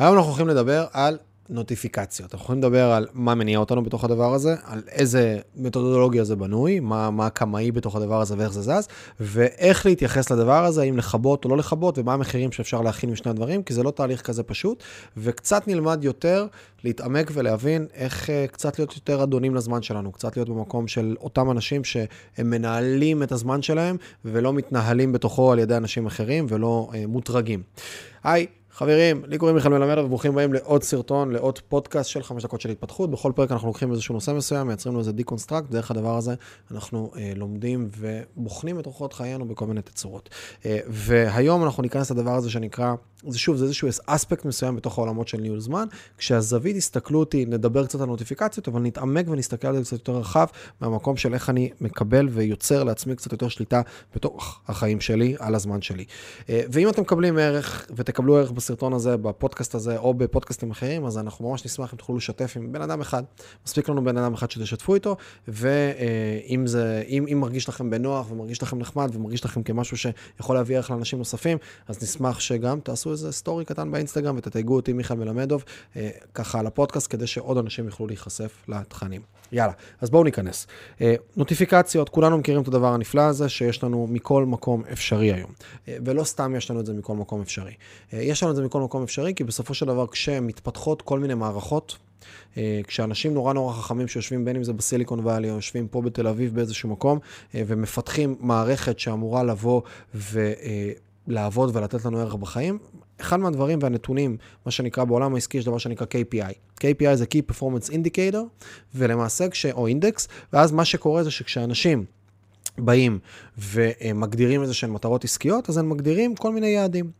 היום אנחנו הולכים לדבר על נוטיפיקציות. אנחנו יכולים לדבר על מה מניע אותנו בתוך הדבר הזה, על איזה מתודולוגיה זה בנוי, מה, מה הקמאי בתוך הדבר הזה ואיך זה זז, ואיך להתייחס לדבר הזה, אם לכבות או לא לכבות, ומה המחירים שאפשר להכין משני הדברים, כי זה לא תהליך כזה פשוט, וקצת נלמד יותר להתעמק ולהבין איך uh, קצת להיות יותר אדונים לזמן שלנו, קצת להיות במקום של אותם אנשים שהם מנהלים את הזמן שלהם, ולא מתנהלים בתוכו על ידי אנשים אחרים ולא uh, מוטרגים. היי, חברים, לי קוראים מיכאל מלמד וברוכים הבאים לעוד סרטון, לעוד פודקאסט של חמש דקות של התפתחות. בכל פרק אנחנו לוקחים איזשהו נושא מסוים, מייצרים לו איזה deconstruct, דרך הדבר הזה אנחנו אה, לומדים ובוחנים את אורחות חיינו בכל מיני תצורות. אה, והיום אנחנו ניכנס לדבר הזה שנקרא, זה שוב, זה איזשהו אספקט מסוים בתוך העולמות של ניהול זמן. כשהזווית הסתכלות היא, נדבר קצת על נוטיפיקציות, אבל נתעמק ונסתכל על זה קצת יותר רחב, מהמקום של איך אני מקבל ויוצר לעצמי קצת יותר שליטה בתוך החיים שלי, על הזמן שלי. אה, ואם אתם מקבלים ערך ותקבלו ערך בסרטון הזה, בפודקאסט הזה, או בפודקאסטים אחרים, אז אנחנו ממש נשמח אם תוכלו לשתף עם בן אדם אחד. מספיק לנו בן אדם אחד שתשתפו איתו, ואם זה, אם, אם מרגיש לכם בנוח ומרגיש לכם נחמד ומרגיש לכם כמשהו שיכול להביא ערך לאנשים נוספים, אז נשמח שגם תעשו איזה סטורי קטן באינסטגרם ותתייגו אותי, מיכאל מלמדוב, אה, ככה על הפודקאסט, כדי שעוד אנשים יוכלו להיחשף לתכנים. יאללה, אז בואו ניכנס. אה, נוטיפיקציות, כולנו מכירים את הדבר הנפלא הזה שיש לנו מכל מקום אפשרי היום. אה, ולא סתם יש לנו את זה מכל מקום אפשרי. יש את זה מכל מקום אפשרי, כי בסופו של דבר כשמתפתחות כל מיני מערכות, כשאנשים נורא נורא חכמים שיושבים בין אם זה בסיליקון וואלי או יושבים פה בתל אביב באיזשהו מקום ומפתחים מערכת שאמורה לבוא ולעבוד ולתת לנו ערך בחיים, אחד מהדברים והנתונים, מה שנקרא בעולם העסקי, יש דבר שנקרא KPI. KPI זה Key Performance Indicator, ולמעשה, כש... או אינדקס, ואז מה שקורה זה שכשאנשים באים ומגדירים איזה שהן מטרות עסקיות, אז הם מגדירים כל מיני יעדים.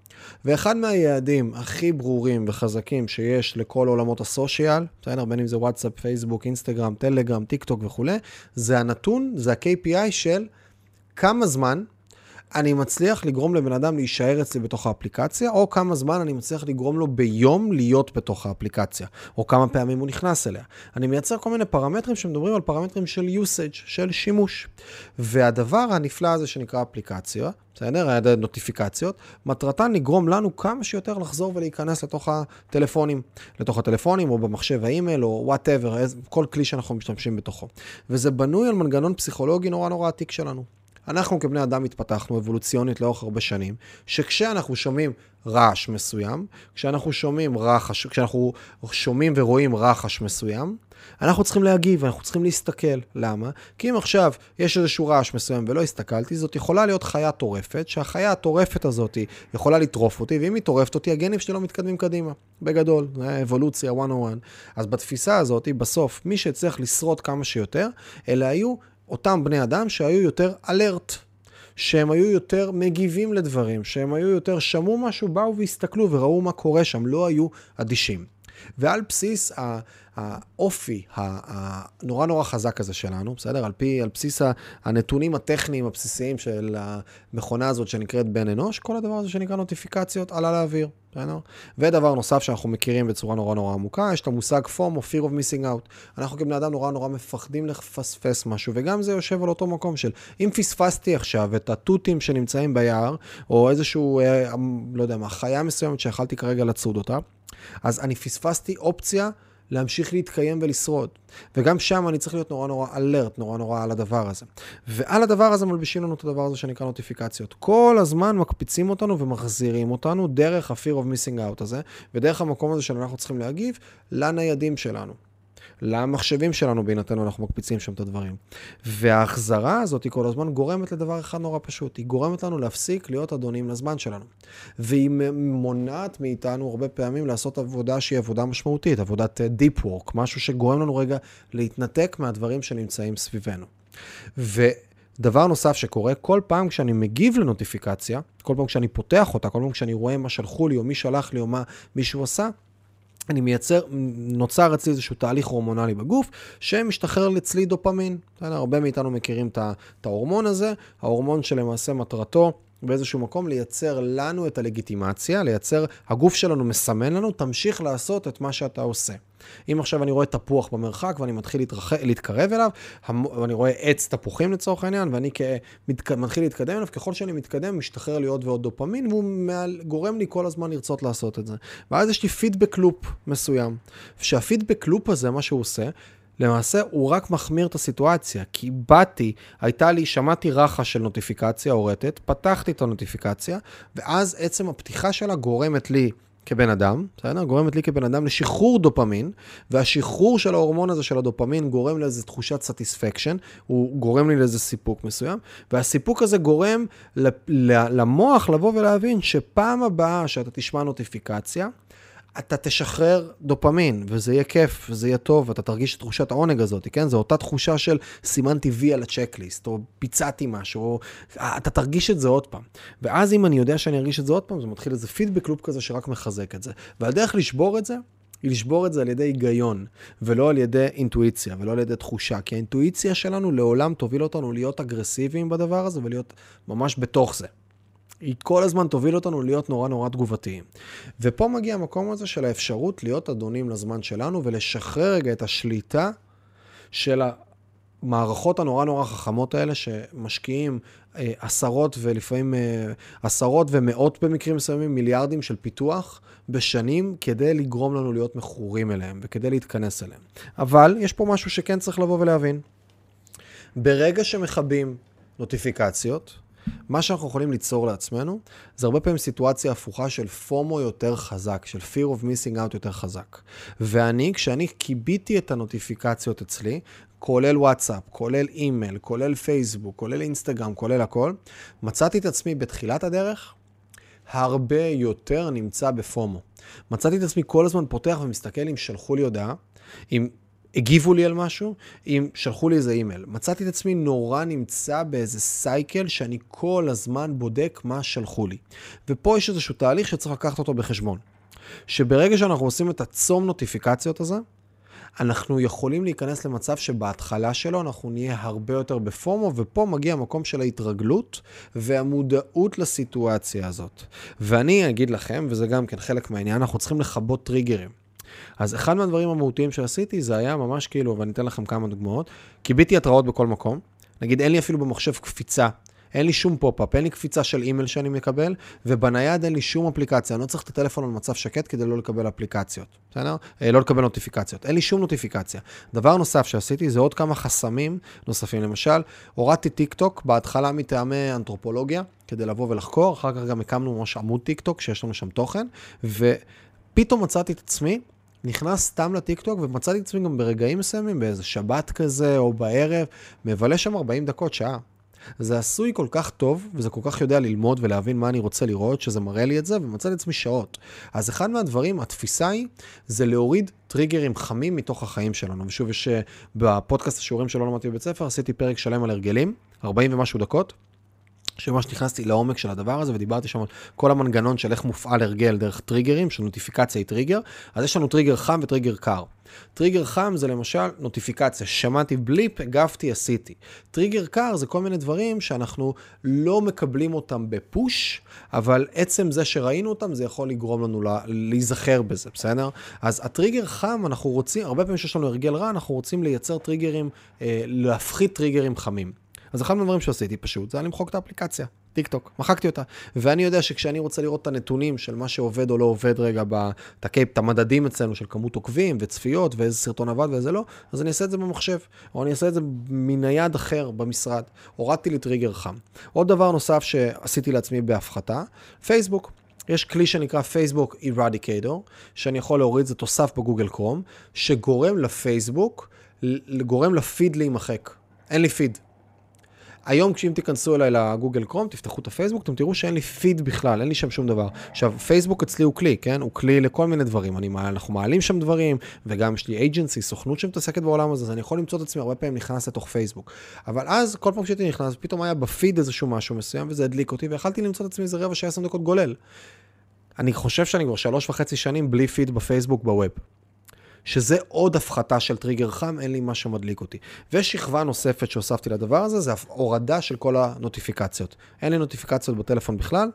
ואחד מהיעדים הכי ברורים וחזקים שיש לכל עולמות ה social, בסדר, בין אם זה וואטסאפ, פייסבוק, אינסטגרם, טלגרם, טיק טוק וכולי, זה הנתון, זה ה-KPI של כמה זמן אני מצליח לגרום לבן אדם להישאר אצלי בתוך האפליקציה, או כמה זמן אני מצליח לגרום לו ביום להיות בתוך האפליקציה, או כמה פעמים הוא נכנס אליה. אני מייצר כל מיני פרמטרים שמדברים על פרמטרים של usage, של שימוש. והדבר הנפלא הזה שנקרא אפליקציה, בסדר? נוטיפיקציות, מטרתן לגרום לנו כמה שיותר לחזור ולהיכנס לתוך הטלפונים, לתוך הטלפונים או במחשב האימייל או whatever, כל כלי שאנחנו משתמשים בתוכו. וזה בנוי על מנגנון פסיכולוגי נורא נורא עתיק שלנו. אנחנו כבני אדם התפתחנו אבולוציונית לאורך הרבה שנים, שכשאנחנו שומעים רעש מסוים, כשאנחנו שומעים רחש, כשאנחנו שומעים ורואים רחש מסוים, אנחנו צריכים להגיב, אנחנו צריכים להסתכל. למה? כי אם עכשיו יש איזשהו רעש מסוים ולא הסתכלתי, זאת יכולה להיות חיה טורפת, שהחיה הטורפת הזאת יכולה לטרוף אותי, ואם היא טורפת אותי, הגנים שלי לא מתקדמים קדימה. בגדול, אבולוציה 101. אז בתפיסה הזאת, בסוף, מי שהצליח לשרוד כמה שיותר, אלה היו אותם בני אדם שהיו יותר אלרט, שהם היו יותר מגיבים לדברים, שהם היו יותר שמעו משהו, באו והסתכלו וראו מה קורה שם, לא היו אדישים. ועל בסיס האופי הנורא נורא חזק הזה שלנו, בסדר? על, פי, על בסיס הנתונים הטכניים הבסיסיים של המכונה הזאת שנקראת בן אנוש, כל הדבר הזה שנקרא נוטיפיקציות עלה לאוויר, בסדר? ודבר נוסף שאנחנו מכירים בצורה נורא נורא עמוקה, יש את המושג FOMO, Fear of Missing Out. אנחנו כבני אדם נורא נורא מפחדים לפספס משהו, וגם זה יושב על אותו מקום של אם פספסתי עכשיו את התותים שנמצאים ביער, או איזשהו, אה, לא יודע מה, חיה מסוימת שיכלתי כרגע לצוד אותה, אז אני פספסתי אופציה להמשיך להתקיים ולשרוד. וגם שם אני צריך להיות נורא נורא אלרט, נורא נורא על הדבר הזה. ועל הדבר הזה מלבישים לנו את הדבר הזה שנקרא נוטיפיקציות. כל הזמן מקפיצים אותנו ומחזירים אותנו דרך ה-fear of missing out הזה, ודרך המקום הזה שאנחנו צריכים להגיב לניידים שלנו. למחשבים שלנו, בהינתן אנחנו מקפיצים שם את הדברים. וההחזרה הזאת היא כל הזמן גורמת לדבר אחד נורא פשוט, היא גורמת לנו להפסיק להיות אדונים לזמן שלנו. והיא מונעת מאיתנו הרבה פעמים לעשות עבודה שהיא עבודה משמעותית, עבודת uh, Deep Work, משהו שגורם לנו רגע להתנתק מהדברים שנמצאים סביבנו. ו... דבר נוסף שקורה, כל פעם כשאני מגיב לנוטיפיקציה, כל פעם כשאני פותח אותה, כל פעם כשאני רואה מה שלחו לי, או מי שלח לי, או מה מישהו עשה, אני מייצר, נוצר אצלי איזשהו תהליך הורמונלי בגוף, שמשתחרר אצלי דופמין. הרבה מאיתנו מכירים את ההורמון הזה, ההורמון שלמעשה מטרתו באיזשהו מקום לייצר לנו את הלגיטימציה, לייצר, הגוף שלנו מסמן לנו, תמשיך לעשות את מה שאתה עושה. אם עכשיו אני רואה תפוח במרחק ואני מתחיל להתרח... להתקרב אליו, ואני רואה עץ תפוחים לצורך העניין, ואני כ... מת... מתחיל להתקדם אליו, ככל שאני מתקדם, משתחרר לי עוד ועוד דופמין, והוא מעל... גורם לי כל הזמן לרצות לעשות את זה. ואז יש לי feedback loop מסוים. שה feedback loop הזה, מה שהוא עושה, למעשה הוא רק מחמיר את הסיטואציה, כי באתי, הייתה לי, שמעתי רחש של נוטיפיקציה רוטטת, פתחתי את הנוטיפיקציה, ואז עצם הפתיחה שלה גורמת לי כבן אדם, בסדר? גורמת לי כבן אדם לשחרור דופמין, והשחרור של ההורמון הזה של הדופמין גורם לאיזו תחושת satisfaction, הוא גורם לי לאיזה סיפוק מסוים, והסיפוק הזה גורם למוח לבוא ולהבין שפעם הבאה שאתה תשמע נוטיפיקציה, אתה תשחרר דופמין, וזה יהיה כיף, וזה יהיה טוב, ואתה תרגיש את תחושת העונג הזאת, כן? זו אותה תחושה של סימנתי וי על הצ'קליסט, או ביצעתי משהו, או אתה תרגיש את זה עוד פעם. ואז אם אני יודע שאני ארגיש את זה עוד פעם, זה מתחיל איזה פידבק לופ כזה שרק מחזק את זה. והדרך לשבור את זה, היא לשבור את זה על ידי היגיון, ולא על ידי אינטואיציה, ולא על ידי תחושה. כי האינטואיציה שלנו לעולם תוביל אותנו להיות אגרסיביים בדבר הזה, ולהיות ממש בתוך זה. היא כל הזמן תוביל אותנו להיות נורא נורא תגובתיים. ופה מגיע המקום הזה של האפשרות להיות אדונים לזמן שלנו ולשחרר רגע את השליטה של המערכות הנורא נורא חכמות האלה שמשקיעים אה, עשרות ולפעמים אה, עשרות ומאות במקרים מסוימים מיליארדים של פיתוח בשנים כדי לגרום לנו להיות מכורים אליהם וכדי להתכנס אליהם. אבל יש פה משהו שכן צריך לבוא ולהבין. ברגע שמכבים נוטיפיקציות, מה שאנחנו יכולים ליצור לעצמנו, זה הרבה פעמים סיטואציה הפוכה של פומו יותר חזק, של fear of missing out יותר חזק. ואני, כשאני כיביתי את הנוטיפיקציות אצלי, כולל וואטסאפ, כולל אימייל, כולל פייסבוק, כולל אינסטגרם, כולל הכל, מצאתי את עצמי בתחילת הדרך הרבה יותר נמצא בפומו. מצאתי את עצמי כל הזמן פותח ומסתכל אם שלחו לי הודעה, אם הגיבו לי על משהו, אם שלחו לי איזה אימייל. מצאתי את עצמי נורא נמצא באיזה cycle שאני כל הזמן בודק מה שלחו לי. ופה יש איזשהו תהליך שצריך לקחת אותו בחשבון. שברגע שאנחנו עושים את הצום נוטיפיקציות הזה, אנחנו יכולים להיכנס למצב שבהתחלה שלו אנחנו נהיה הרבה יותר בפומו, ופה מגיע המקום של ההתרגלות והמודעות לסיטואציה הזאת. ואני אגיד לכם, וזה גם כן חלק מהעניין, אנחנו צריכים לכבות טריגרים. אז אחד מהדברים המהותיים שעשיתי זה היה ממש כאילו, ואני אתן לכם כמה דוגמאות, כיביתי התראות בכל מקום. נגיד, אין לי אפילו במחשב קפיצה אין לי שום pop-up, אין לי קפיצה של אימייל שאני מקבל, ובנייד אין לי שום אפליקציה. אני לא צריך את הטלפון על מצב שקט כדי לא לקבל אפליקציות, בסדר? אה, לא לקבל נוטיפיקציות. אין לי שום נוטיפיקציה. דבר נוסף שעשיתי זה עוד כמה חסמים נוספים. למשל, הורדתי טיק טוק בהתחלה מטעמי אנתרופולוגיה, כדי לבוא ולחקור, אחר כך גם הקמנו ממש עמוד טיק טוק שיש לנו שם תוכן, ופתאום מצאתי את עצמי נכנס סתם לטיקטוק ומצאתי את עצמי גם ברגעים מסוימים, באיזה שבת כזה או בערב, מבלה שם 40 דקות, שעה. זה עשוי כל כך טוב, וזה כל כך יודע ללמוד ולהבין מה אני רוצה לראות, שזה מראה לי את זה, ומצאתי את עצמי שעות. אז אחד מהדברים, התפיסה היא, זה להוריד טריגרים חמים מתוך החיים שלנו. ושוב, יש אה, בפודקאסט השיעורים שלא למדתי בבית ספר, עשיתי פרק שלם על הרגלים, 40 ומשהו דקות. שממש נכנסתי לעומק של הדבר הזה ודיברתי שם על כל המנגנון של איך מופעל הרגל דרך טריגרים, שנוטיפיקציה היא טריגר. אז יש לנו טריגר חם וטריגר קר. טריגר חם זה למשל נוטיפיקציה, שמעתי blip, הגבתי, עשיתי. טריגר קר זה כל מיני דברים שאנחנו לא מקבלים אותם ב push, אבל עצם זה שראינו אותם, זה יכול לגרום לנו לה, להיזכר בזה, בסדר? אז הטריגר חם, אנחנו רוצים, הרבה פעמים שיש לנו הרגל רע, אנחנו רוצים לייצר טריגרים, אה, להפחית טריגרים חמים. אז אחד מהדברים שעשיתי פשוט, זה היה למחוק את האפליקציה, טיק טוק, מחקתי אותה. ואני יודע שכשאני רוצה לראות את הנתונים של מה שעובד או לא עובד רגע, את המדדים אצלנו של כמות עוקבים וצפיות ואיזה סרטון עבד ואיזה לא, אז אני אעשה את זה במחשב, או אני אעשה את זה מנייד אחר במשרד. הורדתי לי טריגר חם. עוד דבר נוסף שעשיתי לעצמי בהפחתה, פייסבוק. יש כלי שנקרא פייסבוק Eradicator, שאני יכול להוריד, זה תוסף בגוגל כרום, שגורם לפייסבוק, גורם לפיד להימחק. אין לי פיד, היום כשאם תיכנסו אליי לגוגל קרום, תפתחו את הפייסבוק, אתם תראו שאין לי פיד בכלל, אין לי שם שום דבר. עכשיו, פייסבוק אצלי הוא כלי, כן? הוא כלי לכל מיני דברים. אני, אנחנו מעלים שם דברים, וגם יש לי אייג'נסי, סוכנות שמתעסקת בעולם הזה, אז אני יכול למצוא את עצמי הרבה פעמים נכנס לתוך פייסבוק. אבל אז, כל פעם שהייתי נכנס, פתאום היה בפיד איזשהו משהו מסוים, וזה הדליק אותי, ויכלתי למצוא את עצמי איזה רבע שעה עשר דקות גולל. אני חושב שאני כבר שלוש וחצי שנים בלי פיד בפייסבוק בווב. שזה עוד הפחתה של טריגר חם, אין לי מה שמדליק אותי. ושכבה נוספת שהוספתי לדבר הזה, זה הורדה של כל הנוטיפיקציות. אין לי נוטיפיקציות בטלפון בכלל,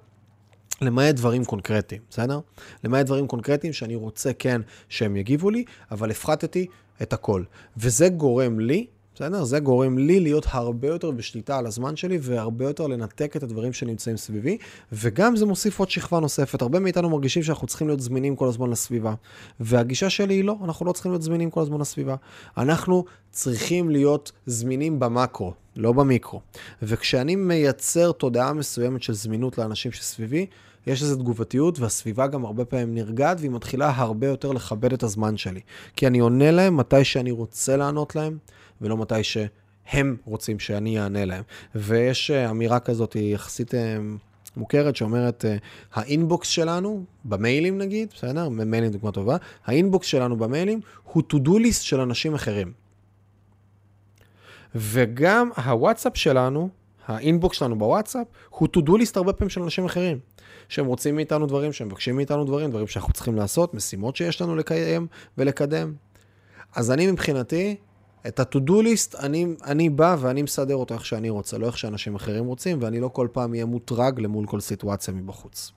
למעט דברים קונקרטיים, בסדר? למעט דברים קונקרטיים שאני רוצה כן שהם יגיבו לי, אבל הפחתתי את הכל. וזה גורם לי בסדר? זה גורם לי להיות הרבה יותר בשליטה על הזמן שלי והרבה יותר לנתק את הדברים שנמצאים סביבי, וגם זה מוסיף עוד שכבה נוספת. הרבה מאיתנו מרגישים שאנחנו צריכים להיות זמינים כל הזמן לסביבה, והגישה שלי היא לא, אנחנו לא צריכים להיות זמינים כל הזמן לסביבה. אנחנו צריכים להיות זמינים במקרו, לא במיקרו. וכשאני מייצר תודעה מסוימת של זמינות לאנשים שסביבי, יש איזו תגובתיות, והסביבה גם הרבה פעמים נרגעת, והיא מתחילה הרבה יותר לכבד את הזמן שלי. כי אני עונה להם מתי שאני רוצה לענות להם, ולא מתי שהם רוצים שאני אענה להם. ויש אה, אמירה כזאת, היא יחסית אה, מוכרת, שאומרת, אה, ה inbox שלנו, במיילים נגיד, בסדר? מיילים דוגמה טובה, ה inbox שלנו במיילים הוא to-do list של אנשים אחרים. וגם הוואטסאפ שלנו, ה inbox שלנו בוואטסאפ, הוא to-do list הרבה פעמים של אנשים אחרים. שהם רוצים מאיתנו דברים, שהם מבקשים מאיתנו דברים, דברים שאנחנו צריכים לעשות, משימות שיש לנו לקיים ולקדם. אז אני מבחינתי, את ה-to-do list, אני, אני בא ואני מסדר אותו איך שאני רוצה, לא איך שאנשים אחרים רוצים, ואני לא כל פעם אהיה מוטרג למול כל סיטואציה מבחוץ.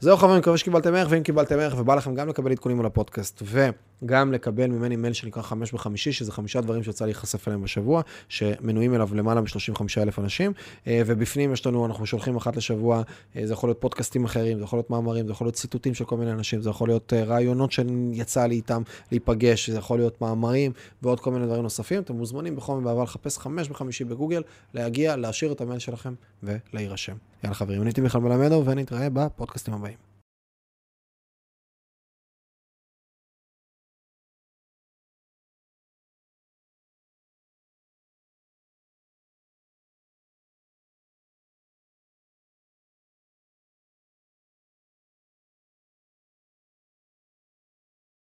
זהו חברים, מקווה שקיבלתם ערך, ואם קיבלתם ערך ובא לכם גם לקבל עדכונים על הפודקאסט, וגם לקבל ממני מייל שנקרא חמש בחמישי, שזה חמישה דברים שיצא להיחשף אליהם בשבוע, שמנויים אליו למעלה מ-35 אלף אנשים, אה, ובפנים יש לנו, אנחנו שולחים אחת לשבוע, אה, זה יכול להיות פודקאסטים אחרים, זה יכול להיות מאמרים, זה יכול להיות ציטוטים של כל מיני אנשים, זה יכול להיות אה, רעיונות שיצא לי איתם להיפגש, זה יכול להיות מאמרים ועוד כל מיני דברים נוספים. אתם מוזמנים בחום ובעבר לחפש חמש בחמישי בגוגל, להגיע, להשאיר את המייל שלכם ולהירשם. יאללה חברים, אני הייתי מיכאל מלמדו, ונתראה בפודקאסטים הבאים.